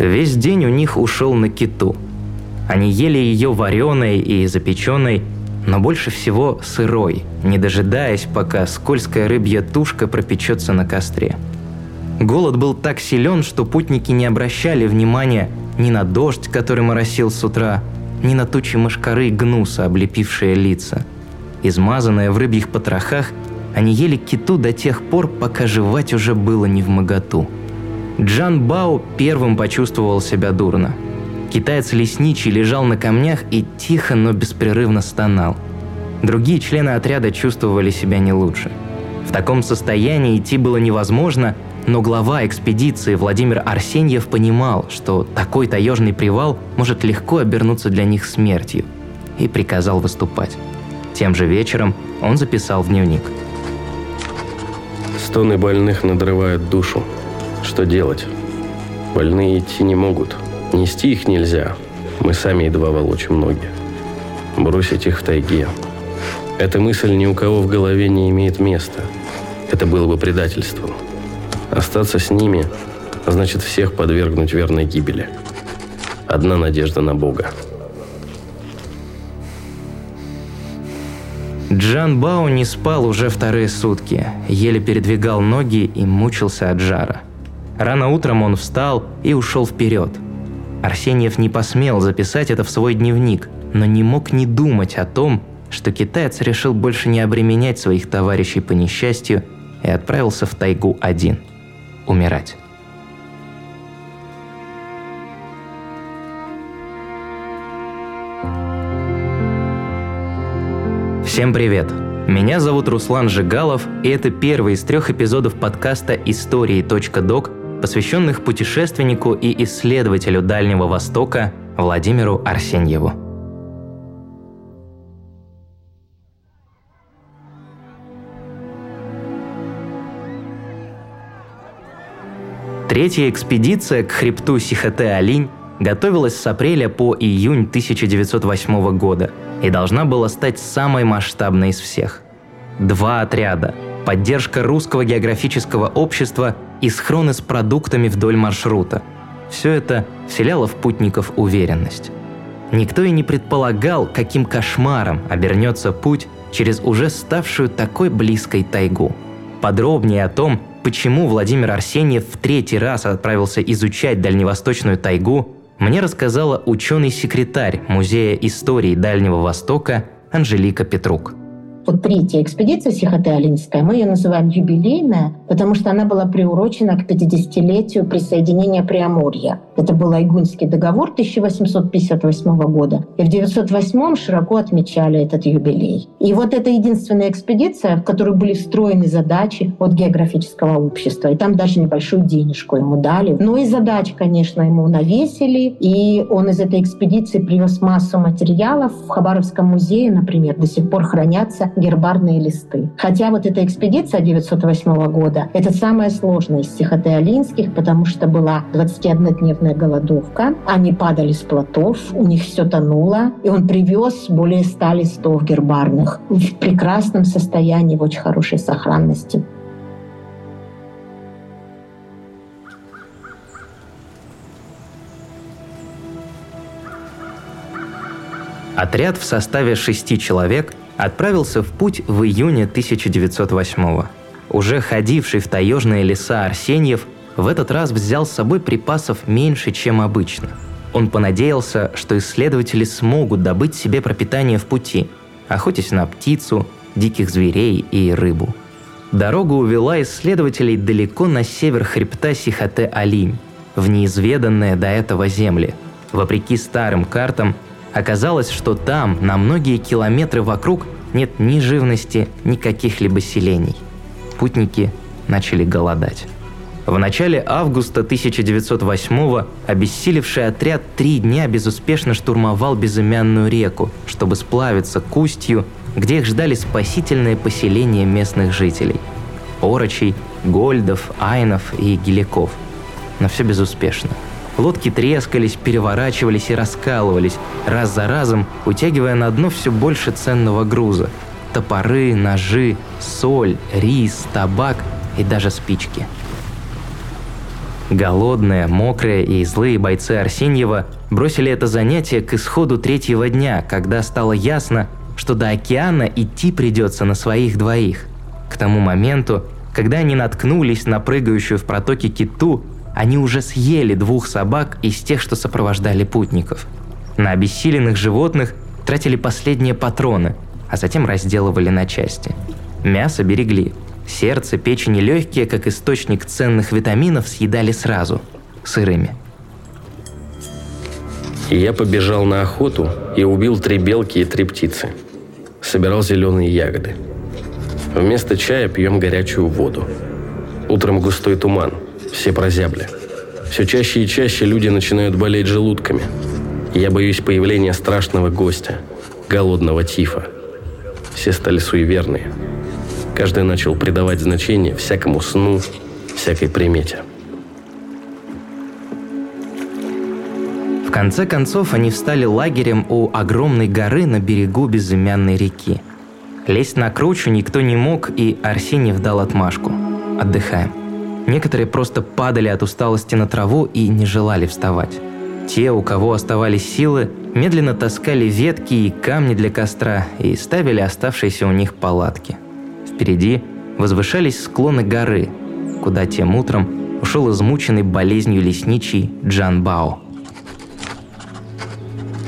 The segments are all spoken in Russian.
Весь день у них ушел на киту. Они ели ее вареной и запеченной, но больше всего сырой, не дожидаясь, пока скользкая рыбья тушка пропечется на костре. Голод был так силен, что путники не обращали внимания ни на дождь, который моросил с утра, ни на тучи мошкары гнуса, облепившие лица. Измазанные в рыбьих потрохах, они ели киту до тех пор, пока жевать уже было не в моготу. Джан Бао первым почувствовал себя дурно. Китаец лесничий лежал на камнях и тихо, но беспрерывно стонал. Другие члены отряда чувствовали себя не лучше. В таком состоянии идти было невозможно, но глава экспедиции Владимир Арсеньев понимал, что такой таежный привал может легко обернуться для них смертью, и приказал выступать. Тем же вечером он записал в дневник. Стоны больных надрывают душу. Что делать? Больные идти не могут. Нести их нельзя. Мы сами едва волочим ноги. Бросить их в тайге. Эта мысль ни у кого в голове не имеет места. Это было бы предательством. Остаться с ними значит всех подвергнуть верной гибели. Одна надежда на Бога. Джан Бао не спал уже вторые сутки, еле передвигал ноги и мучился от жара. Рано утром он встал и ушел вперед. Арсеньев не посмел записать это в свой дневник, но не мог не думать о том, что китаец решил больше не обременять своих товарищей по несчастью и отправился в тайгу один – умирать. Всем привет! Меня зовут Руслан Жигалов, и это первый из трех эпизодов подкаста «Истории.док», посвященных путешественнику и исследователю Дальнего Востока Владимиру Арсеньеву. Третья экспедиция к хребту Сихоте-Алинь готовилась с апреля по июнь 1908 года и должна была стать самой масштабной из всех. Два отряда, поддержка русского географического общества и схроны с продуктами вдоль маршрута. Все это вселяло в путников уверенность. Никто и не предполагал, каким кошмаром обернется путь через уже ставшую такой близкой тайгу. Подробнее о том, почему Владимир Арсеньев в третий раз отправился изучать дальневосточную тайгу, мне рассказала ученый-секретарь Музея истории Дальнего Востока Анжелика Петрук. Вот третья экспедиция Сихоте-Алинская, мы ее называем юбилейная, потому что она была приурочена к 50-летию присоединения Преамурья. Это был Айгунский договор 1858 года. И в 908 широко отмечали этот юбилей. И вот это единственная экспедиция, в которой были встроены задачи от географического общества. И там даже небольшую денежку ему дали. Ну и задач, конечно, ему навесили. И он из этой экспедиции привез массу материалов. В Хабаровском музее, например, до сих пор хранятся гербарные листы. Хотя вот эта экспедиция 908 года — это самая сложная из психотеолинских, потому что была 21-дневная голодовка, они падали с плотов, у них все тонуло, и он привез более 100 листов гербарных в прекрасном состоянии, в очень хорошей сохранности. Отряд в составе шести человек отправился в путь в июне 1908 -го. Уже ходивший в таежные леса Арсеньев в этот раз взял с собой припасов меньше, чем обычно. Он понадеялся, что исследователи смогут добыть себе пропитание в пути, охотясь на птицу, диких зверей и рыбу. Дорога увела исследователей далеко на север хребта Сихоте-Алинь, в неизведанные до этого земли. Вопреки старым картам, Оказалось, что там, на многие километры вокруг, нет ни живности, ни каких-либо селений. Путники начали голодать. В начале августа 1908-го обессилевший отряд три дня безуспешно штурмовал безымянную реку, чтобы сплавиться к устью, где их ждали спасительные поселения местных жителей – Орочей, Гольдов, Айнов и Геликов. Но все безуспешно – Лодки трескались, переворачивались и раскалывались, раз за разом утягивая на дно все больше ценного груза. Топоры, ножи, соль, рис, табак и даже спички. Голодные, мокрые и злые бойцы Арсеньева бросили это занятие к исходу третьего дня, когда стало ясно, что до океана идти придется на своих двоих. К тому моменту, когда они наткнулись на прыгающую в протоке киту, они уже съели двух собак из тех, что сопровождали путников. На обессиленных животных тратили последние патроны, а затем разделывали на части. Мясо берегли, Сердце, печень и легкие, как источник ценных витаминов, съедали сразу, сырыми. Я побежал на охоту и убил три белки и три птицы. Собирал зеленые ягоды. Вместо чая пьем горячую воду. Утром густой туман, все прозябли. Все чаще и чаще люди начинают болеть желудками. Я боюсь появления страшного гостя, голодного тифа. Все стали суеверные – Каждый начал придавать значение всякому сну, всякой примете. В конце концов они встали лагерем у огромной горы на берегу безымянной реки. Лезть на кручу никто не мог, и Арсеньев дал отмашку. Отдыхаем. Некоторые просто падали от усталости на траву и не желали вставать. Те, у кого оставались силы, медленно таскали ветки и камни для костра и ставили оставшиеся у них палатки – Впереди возвышались склоны горы, куда тем утром ушел измученный болезнью лесничий Джан Бао.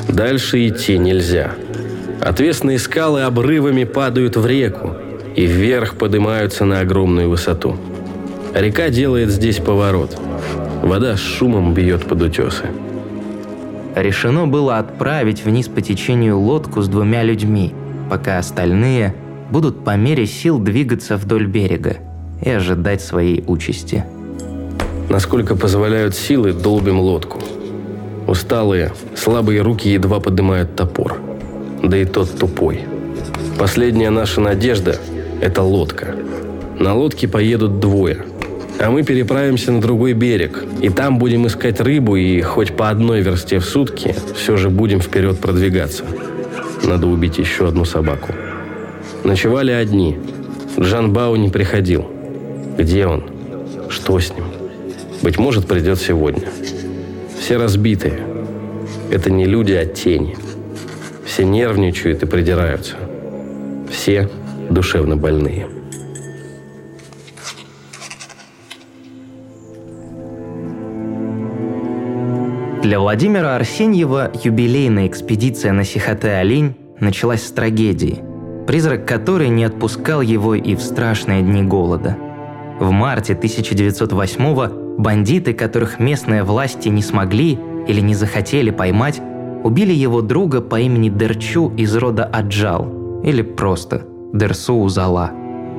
Дальше идти нельзя. Отвесные скалы обрывами падают в реку и вверх поднимаются на огромную высоту. Река делает здесь поворот. Вода с шумом бьет под утесы. Решено было отправить вниз по течению лодку с двумя людьми, пока остальные будут по мере сил двигаться вдоль берега и ожидать своей участи. Насколько позволяют силы, долбим лодку. Усталые, слабые руки едва поднимают топор. Да и тот тупой. Последняя наша надежда – это лодка. На лодке поедут двое. А мы переправимся на другой берег. И там будем искать рыбу, и хоть по одной версте в сутки, все же будем вперед продвигаться. Надо убить еще одну собаку. Ночевали одни. Джан Бао не приходил. Где он? Что с ним? Быть может, придет сегодня. Все разбитые. Это не люди, а тени. Все нервничают и придираются. Все душевно больные. Для Владимира Арсеньева юбилейная экспедиция на Сихоте-Олень началась с трагедии – призрак которой не отпускал его и в страшные дни голода. В марте 1908-го бандиты, которых местные власти не смогли или не захотели поймать, убили его друга по имени Дерчу из рода Аджал, или просто Дерсу Узала.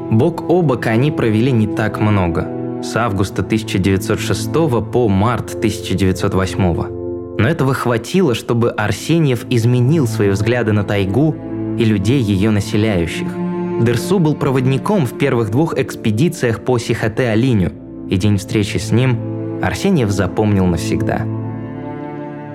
Бок о бок они провели не так много, с августа 1906 по март 1908. Но этого хватило, чтобы Арсеньев изменил свои взгляды на тайгу и людей ее населяющих. Дерсу был проводником в первых двух экспедициях по Сихоте-Алиню, и день встречи с ним Арсеньев запомнил навсегда.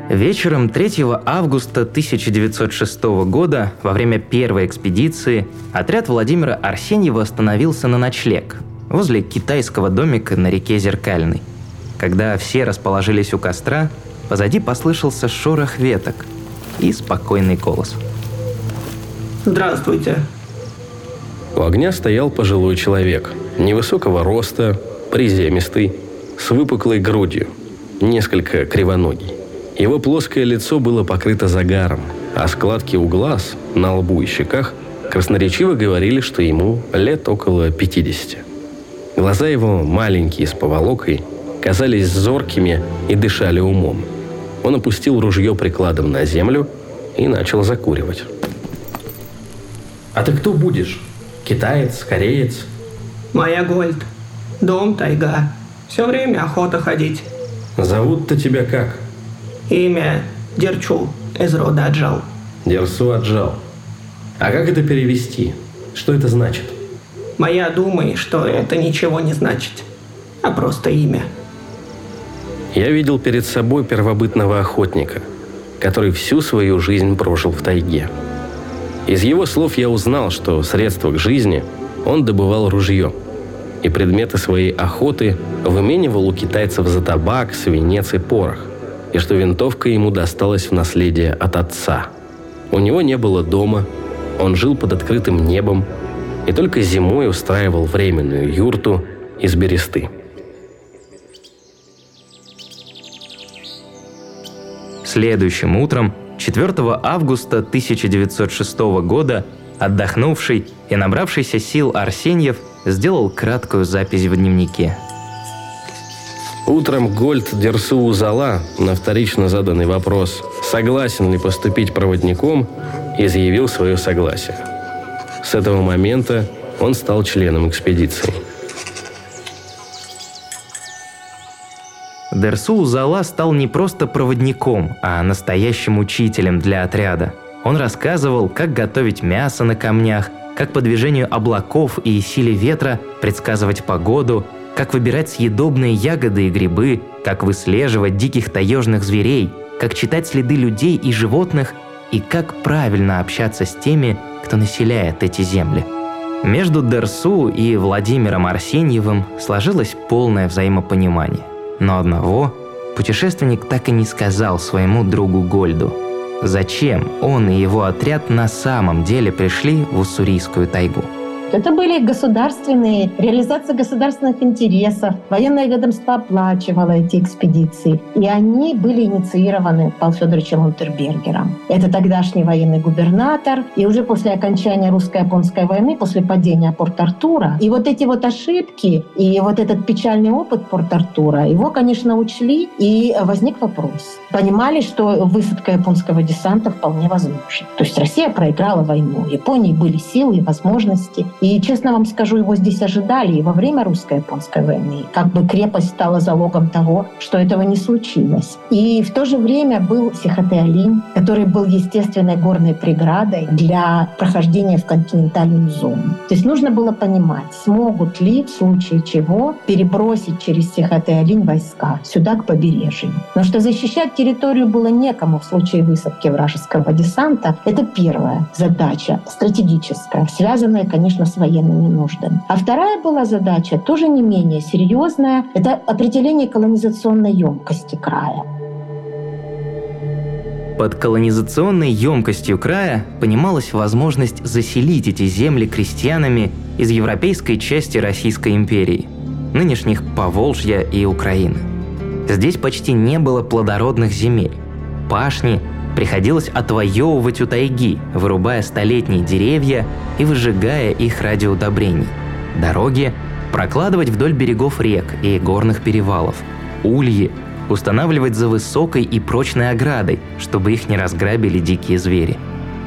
Вечером 3 августа 1906 года, во время первой экспедиции, отряд Владимира Арсеньева остановился на ночлег возле китайского домика на реке Зеркальной. Когда все расположились у костра, позади послышался шорох веток и спокойный голос – Здравствуйте. У огня стоял пожилой человек, невысокого роста, приземистый, с выпуклой грудью, несколько кривоногий. Его плоское лицо было покрыто загаром, а складки у глаз, на лбу и щеках красноречиво говорили, что ему лет около 50. Глаза его, маленькие, с поволокой, казались зоркими и дышали умом. Он опустил ружье прикладом на землю и начал закуривать. А ты кто будешь? Китаец, кореец? Моя Гольд. Дом, тайга. Все время охота ходить. Зовут-то тебя как? Имя Дерчу из рода Аджал. Дерсу Аджал. А как это перевести? Что это значит? Моя думает, что это ничего не значит, а просто имя. Я видел перед собой первобытного охотника, который всю свою жизнь прожил в тайге. Из его слов я узнал, что средство к жизни он добывал ружье. и предметы своей охоты выменивал у китайцев за табак, свинец и порох, и что винтовка ему досталась в наследие от отца. У него не было дома, он жил под открытым небом и только зимой устраивал временную юрту из бересты. Следующим утром, 4 августа 1906 года, отдохнувший и набравшийся сил Арсеньев сделал краткую запись в дневнике. Утром Гольд Дерсу Узала на вторично заданный вопрос, согласен ли поступить проводником, изъявил свое согласие. С этого момента он стал членом экспедиции. Дерсу Узала стал не просто проводником, а настоящим учителем для отряда. Он рассказывал, как готовить мясо на камнях, как по движению облаков и силе ветра предсказывать погоду, как выбирать съедобные ягоды и грибы, как выслеживать диких таежных зверей, как читать следы людей и животных и как правильно общаться с теми, кто населяет эти земли. Между Дерсу и Владимиром Арсеньевым сложилось полное взаимопонимание. Но одного путешественник так и не сказал своему другу Гольду – Зачем он и его отряд на самом деле пришли в Уссурийскую тайгу? Это были государственные, реализация государственных интересов. Военное ведомство оплачивало эти экспедиции. И они были инициированы Павлом Федоровичем Унтербергером. Это тогдашний военный губернатор. И уже после окончания русско-японской войны, после падения Порт-Артура, и вот эти вот ошибки, и вот этот печальный опыт Порт-Артура, его, конечно, учли, и возник вопрос. Понимали, что высадка японского десанта вполне возможна. То есть Россия проиграла войну. В Японии были силы и возможности. И, честно вам скажу, его здесь ожидали и во время русско-японской войны. Как бы крепость стала залогом того, что этого не случилось. И в то же время был Сихотэ-Алинь, который был естественной горной преградой для прохождения в континентальную зону. То есть нужно было понимать, смогут ли в случае чего перебросить через Сихотэ-Алинь войска сюда, к побережью. Но что защищать территорию было некому в случае высадки вражеского десанта, это первая задача, стратегическая, связанная, конечно, с военными нуждами. А вторая была задача, тоже не менее серьезная, это определение колонизационной емкости края. Под колонизационной емкостью края понималась возможность заселить эти земли крестьянами из европейской части Российской империи, нынешних Поволжья и Украины. Здесь почти не было плодородных земель. Пашни приходилось отвоевывать у тайги, вырубая столетние деревья и выжигая их ради удобрений. Дороги прокладывать вдоль берегов рек и горных перевалов. Ульи устанавливать за высокой и прочной оградой, чтобы их не разграбили дикие звери.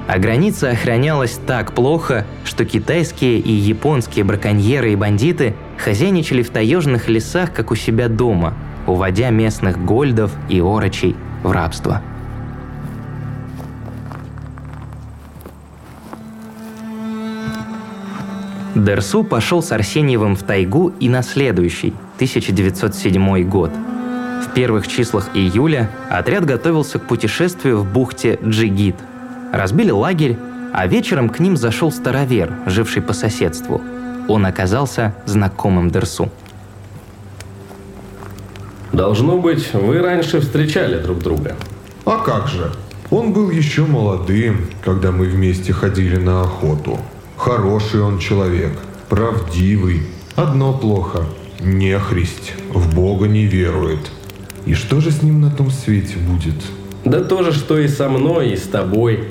А граница охранялась так плохо, что китайские и японские браконьеры и бандиты хозяйничали в таежных лесах, как у себя дома, уводя местных гольдов и орочей в рабство. Дерсу пошел с Арсеньевым в тайгу и на следующий, 1907 год. В первых числах июля отряд готовился к путешествию в бухте Джигит. Разбили лагерь, а вечером к ним зашел старовер, живший по соседству. Он оказался знакомым Дерсу. Должно быть, вы раньше встречали друг друга. А как же? Он был еще молодым, когда мы вместе ходили на охоту. Хороший он человек, правдивый. Одно плохо – нехристь, в Бога не верует. И что же с ним на том свете будет? Да то же, что и со мной, и с тобой.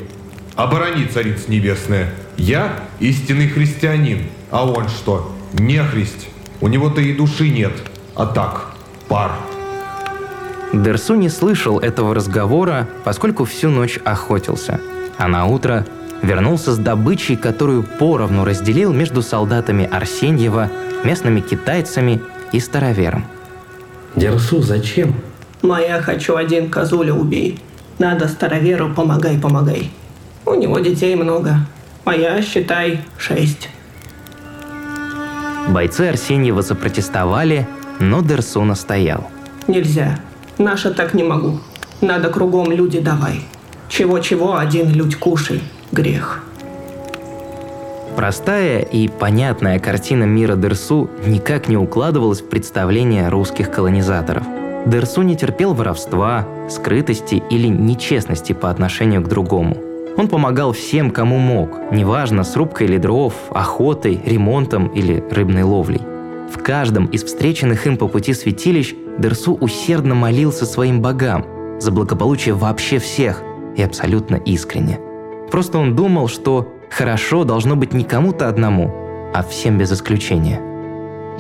Оборони, царица небесная. Я истинный христианин, а он что? Нехристь. У него-то и души нет, а так, пар. Дерсу не слышал этого разговора, поскольку всю ночь охотился. А на утро вернулся с добычей, которую поровну разделил между солдатами Арсеньева, местными китайцами и старовером. Дерсу зачем? Моя хочу один козуля убей. Надо староверу помогай, помогай. У него детей много. Моя, считай, шесть. Бойцы Арсеньева запротестовали, но Дерсу настоял. Нельзя. Наша так не могу. Надо кругом люди давай. Чего-чего один людь кушай грех. Простая и понятная картина мира Дерсу никак не укладывалась в представление русских колонизаторов. Дерсу не терпел воровства, скрытости или нечестности по отношению к другому. Он помогал всем, кому мог, неважно, с рубкой или дров, охотой, ремонтом или рыбной ловлей. В каждом из встреченных им по пути святилищ Дерсу усердно молился своим богам за благополучие вообще всех и абсолютно искренне. Просто он думал, что хорошо должно быть не кому-то одному, а всем без исключения –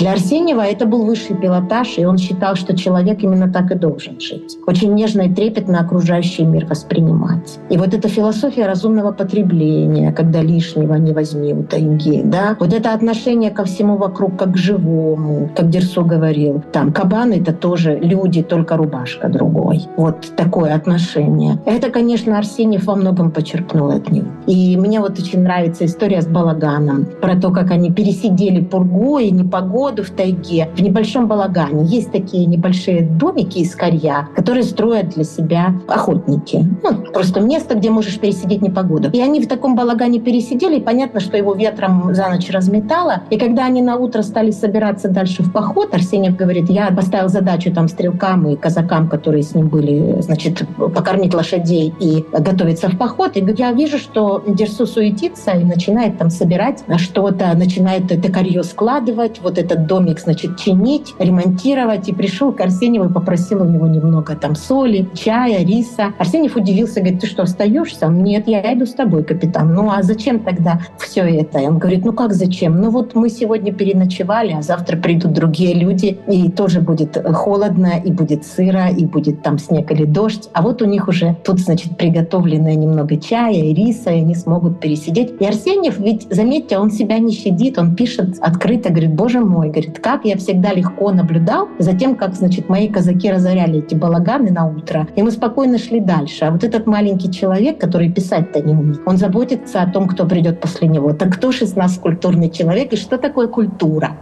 для Арсеньева это был высший пилотаж, и он считал, что человек именно так и должен жить. Очень нежно и трепетно окружающий мир воспринимать. И вот эта философия разумного потребления, когда лишнего не возьми у тайги, да, вот это отношение ко всему вокруг как к живому, как Дерсо говорил, там, кабаны — это тоже люди, только рубашка другой. Вот такое отношение. Это, конечно, Арсеньев во многом почерпнул от него. И мне вот очень нравится история с балаганом, про то, как они пересидели пургу и непогоду, воду в тайге, в небольшом балагане. Есть такие небольшие домики из корья, которые строят для себя охотники. Ну, просто место, где можешь пересидеть непогоду. И они в таком балагане пересидели, и понятно, что его ветром за ночь разметало. И когда они на утро стали собираться дальше в поход, Арсеньев говорит, я поставил задачу там стрелкам и казакам, которые с ним были, значит, покормить лошадей и готовиться в поход. И я вижу, что Дерсу суетится и начинает там собирать что-то, начинает это корье складывать, вот это этот домик, значит, чинить, ремонтировать. И пришел к Арсеньеву и попросил у него немного там соли, чая, риса. Арсеньев удивился, говорит, ты что, остаешься? Нет, я иду с тобой, капитан. Ну а зачем тогда все это? И он говорит, ну как зачем? Ну вот мы сегодня переночевали, а завтра придут другие люди, и тоже будет холодно, и будет сыро, и будет там снег или дождь. А вот у них уже тут, значит, приготовленное немного чая и риса, и они смогут пересидеть. И Арсеньев, ведь, заметьте, он себя не щадит, он пишет открыто, говорит, боже мой, Говорит, как я всегда легко наблюдал за тем, как, значит, мои казаки разоряли эти балаганы на утро, и мы спокойно шли дальше. А вот этот маленький человек, который писать-то не умеет, он заботится о том, кто придет после него. Так кто же из нас культурный человек и что такое культура?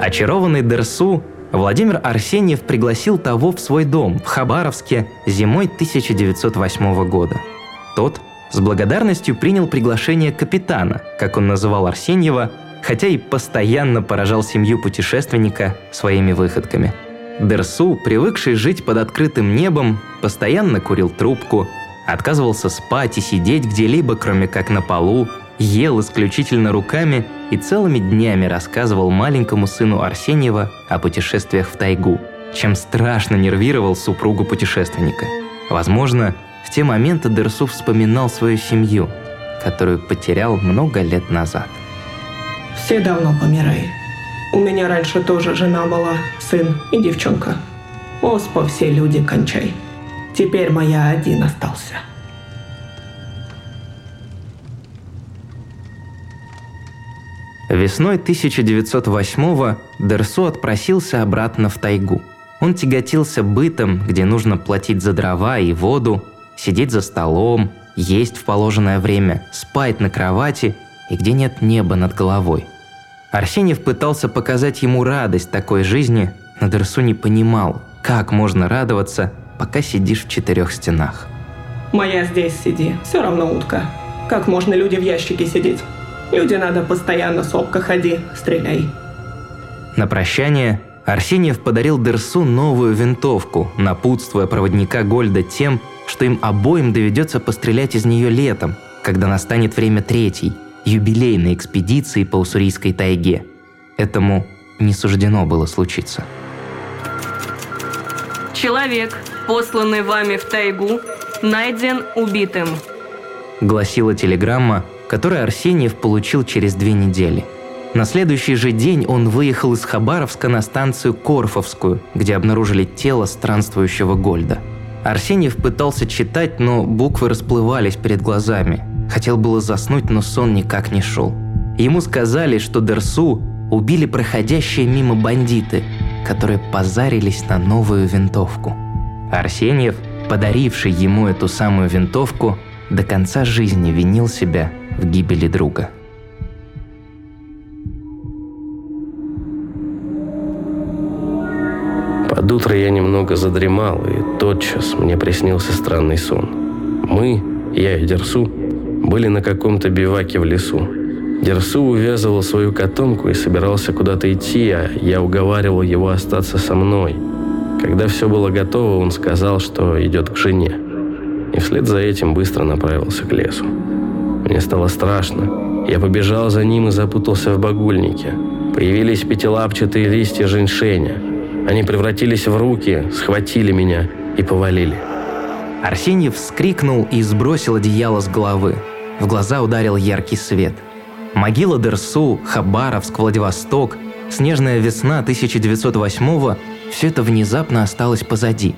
Очарованный Дерсу, Владимир Арсеньев пригласил того в свой дом в Хабаровске зимой 1908 года. Тот с благодарностью принял приглашение капитана, как он называл Арсеньева, хотя и постоянно поражал семью путешественника своими выходками. Дерсу, привыкший жить под открытым небом, постоянно курил трубку, отказывался спать и сидеть где-либо, кроме как на полу, ел исключительно руками и целыми днями рассказывал маленькому сыну Арсеньева о путешествиях в тайгу, чем страшно нервировал супругу путешественника. Возможно, в те моменты Дерсу вспоминал свою семью, которую потерял много лет назад. Все давно помирали. У меня раньше тоже жена была, сын и девчонка. Оспа все люди кончай. Теперь моя один остался. Весной 1908-го Дерсу отпросился обратно в тайгу. Он тяготился бытом, где нужно платить за дрова и воду, сидеть за столом, есть в положенное время, спать на кровати и где нет неба над головой. Арсеньев пытался показать ему радость такой жизни, но Дерсу не понимал, как можно радоваться, пока сидишь в четырех стенах. «Моя здесь сиди, все равно утка. Как можно люди в ящике сидеть? Люди надо постоянно сопка ходи, стреляй». На прощание Арсеньев подарил Дерсу новую винтовку, напутствуя проводника Гольда тем, что им обоим доведется пострелять из нее летом, когда настанет время третьей, юбилейной экспедиции по Уссурийской тайге. Этому не суждено было случиться. Человек, посланный вами в тайгу, найден убитым. Гласила телеграмма, которую Арсеньев получил через две недели. На следующий же день он выехал из Хабаровска на станцию Корфовскую, где обнаружили тело странствующего Гольда – Арсеньев пытался читать, но буквы расплывались перед глазами. Хотел было заснуть, но сон никак не шел. Ему сказали, что Дерсу убили проходящие мимо бандиты, которые позарились на новую винтовку. Арсеньев, подаривший ему эту самую винтовку, до конца жизни винил себя в гибели друга. Под утро я немного задремал, и тотчас мне приснился странный сон. Мы, я и Дерсу, были на каком-то биваке в лесу. Дерсу увязывал свою котомку и собирался куда-то идти, а я уговаривал его остаться со мной. Когда все было готово, он сказал, что идет к жене. И вслед за этим быстро направился к лесу. Мне стало страшно. Я побежал за ним и запутался в багульнике. Появились пятилапчатые листья женьшеня. Они превратились в руки, схватили меня и повалили. Арсений вскрикнул и сбросил одеяло с головы. В глаза ударил яркий свет. Могила Дерсу, Хабаровск, Владивосток, снежная весна 1908-го – все это внезапно осталось позади.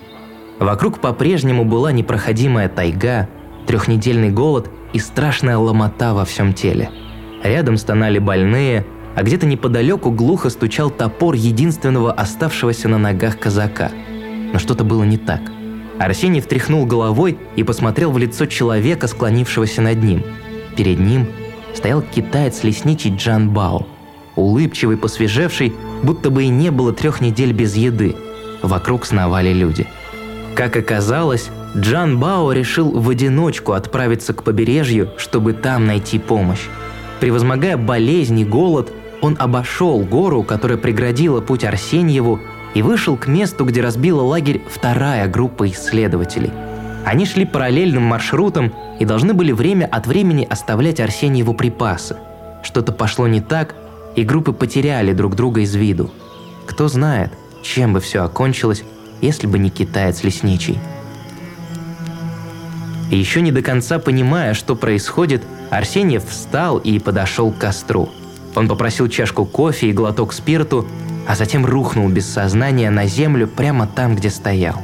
Вокруг по-прежнему была непроходимая тайга, трехнедельный голод и страшная ломота во всем теле. Рядом стонали больные, а где-то неподалеку глухо стучал топор единственного оставшегося на ногах казака. Но что-то было не так. Арсений встряхнул головой и посмотрел в лицо человека, склонившегося над ним. Перед ним стоял китаец-лесничий Джан Бао, улыбчивый, посвежевший, будто бы и не было трех недель без еды. Вокруг сновали люди. Как оказалось, Джан Бао решил в одиночку отправиться к побережью, чтобы там найти помощь. Превозмогая болезнь и голод, он обошел гору, которая преградила путь Арсеньеву, и вышел к месту, где разбила лагерь вторая группа исследователей. Они шли параллельным маршрутом и должны были время от времени оставлять Арсеньеву припасы. Что-то пошло не так, и группы потеряли друг друга из виду. Кто знает, чем бы все окончилось, если бы не китаец лесничий. И еще не до конца понимая, что происходит, Арсеньев встал и подошел к костру. Он попросил чашку кофе и глоток спирту, а затем рухнул без сознания на землю прямо там, где стоял.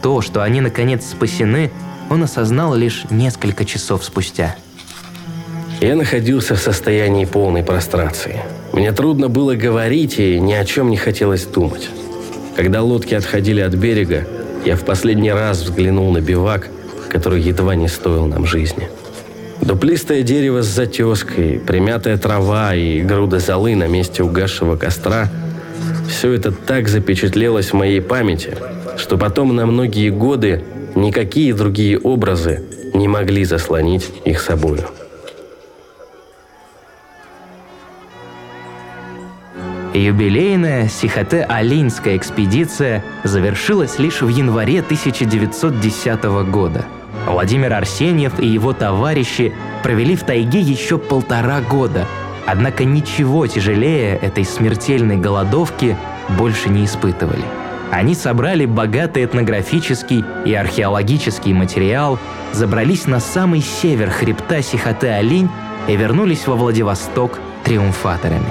То, что они наконец спасены, он осознал лишь несколько часов спустя. Я находился в состоянии полной прострации. Мне трудно было говорить и ни о чем не хотелось думать. Когда лодки отходили от берега, я в последний раз взглянул на бивак, который едва не стоил нам жизни. Дуплистое дерево с затеской, примятая трава и груда золы на месте угасшего костра – все это так запечатлелось в моей памяти, что потом на многие годы никакие другие образы не могли заслонить их собою. Юбилейная Сихоте-Алинская экспедиция завершилась лишь в январе 1910 года. Владимир Арсеньев и его товарищи провели в тайге еще полтора года – Однако ничего тяжелее этой смертельной голодовки больше не испытывали. Они собрали богатый этнографический и археологический материал, забрались на самый север хребта Сихоте-Алинь и вернулись во Владивосток триумфаторами.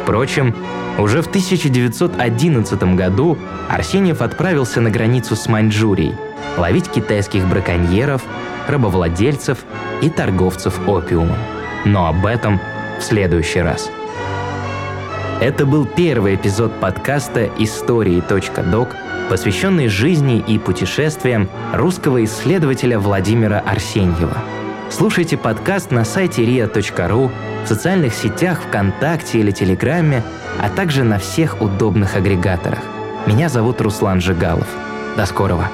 Впрочем, уже в 1911 году Арсеньев отправился на границу с Маньчжурией ловить китайских браконьеров, рабовладельцев и торговцев опиумом. Но об этом – в следующий раз. Это был первый эпизод подкаста «Истории.док», посвященный жизни и путешествиям русского исследователя Владимира Арсеньева. Слушайте подкаст на сайте ria.ru, в социальных сетях ВКонтакте или Телеграме, а также на всех удобных агрегаторах. Меня зовут Руслан Жигалов. До скорого!